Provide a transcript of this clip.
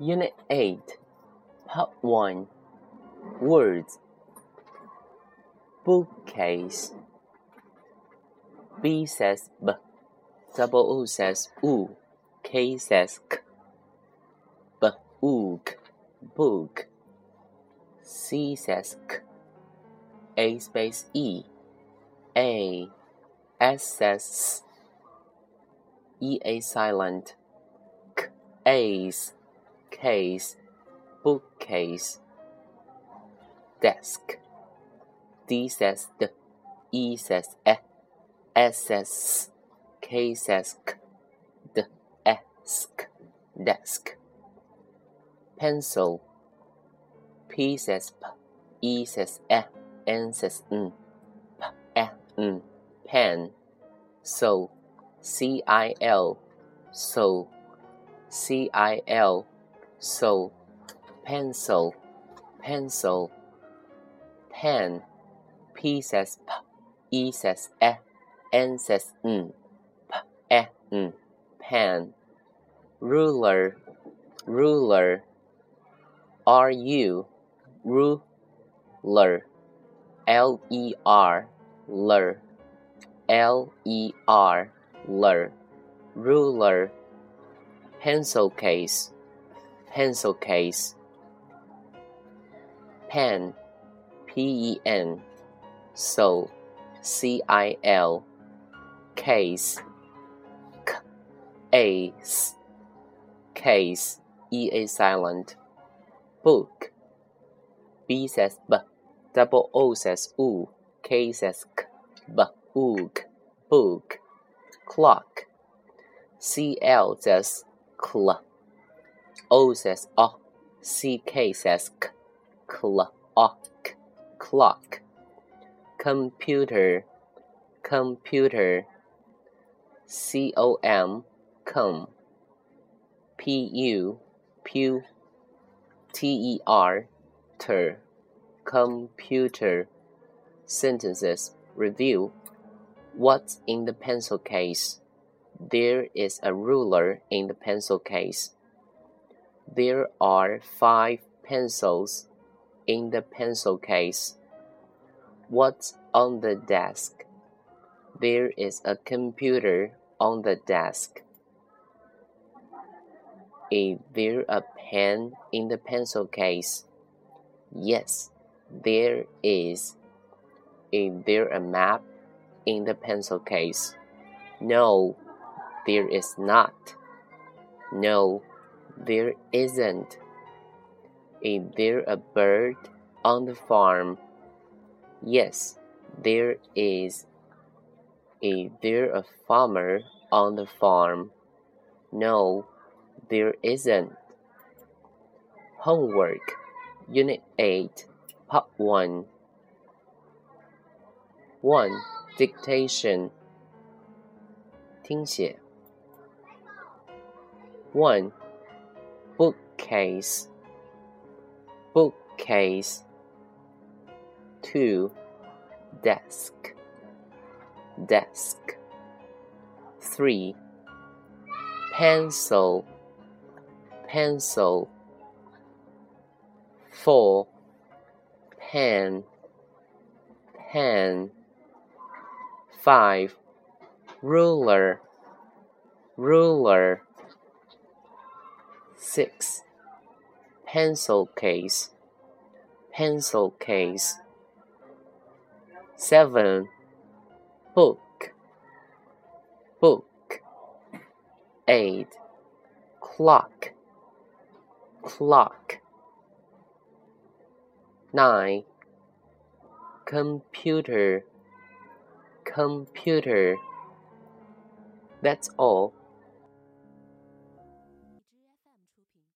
Unit 8, Part 1 Words Bookcase B says B, double O says oo, K says K. B, ook, book. C says K. A space E, A. S says S. E A silent. K, A's case, bookcase, desk. D says D, E says E, S says K says K, D, esk, desk. Pencil. P says P, E says E, N says N, P, E, N, pen. So, C I L, so, C I L so pencil pencil pen p says p e says e n says n p e n pen. Ruler ruler r u ruler l e r ler l e r ler. Ruler pencil case pencil case. Pen. P-e-n so c-i-l case. C-a-s case. E-a silent. Book. B says b. Double o says oo k says k. B. Ook book. Clock. Cl says cl O says o, C K says k, clock, clock. Computer, computer. C O M, com. P U. T E R, ter. Computer. Sentences review. What's in the pencil case? There is a ruler in the pencil case. There are five pencils in the pencil case. What's on the desk? There is a computer on the desk. Is there a pen in the pencil case? Yes, there is. Is there a map in the pencil case? No, there is not. No, there isn't. Is there a bird on the farm? Yes, there is. Is there a farmer on the farm? No, there isn't. Homework, Unit 8, Part 1. 1. Dictation 听写1 bookcase. Bookcase 2 desk. Desk. 3 pencil. Pencil. 4 pen. Pen. 5 ruler. Ruler. Six, pencil case, pencil case. Seven, book, book. Eight, clock, clock. Nine, computer, computer. That's all.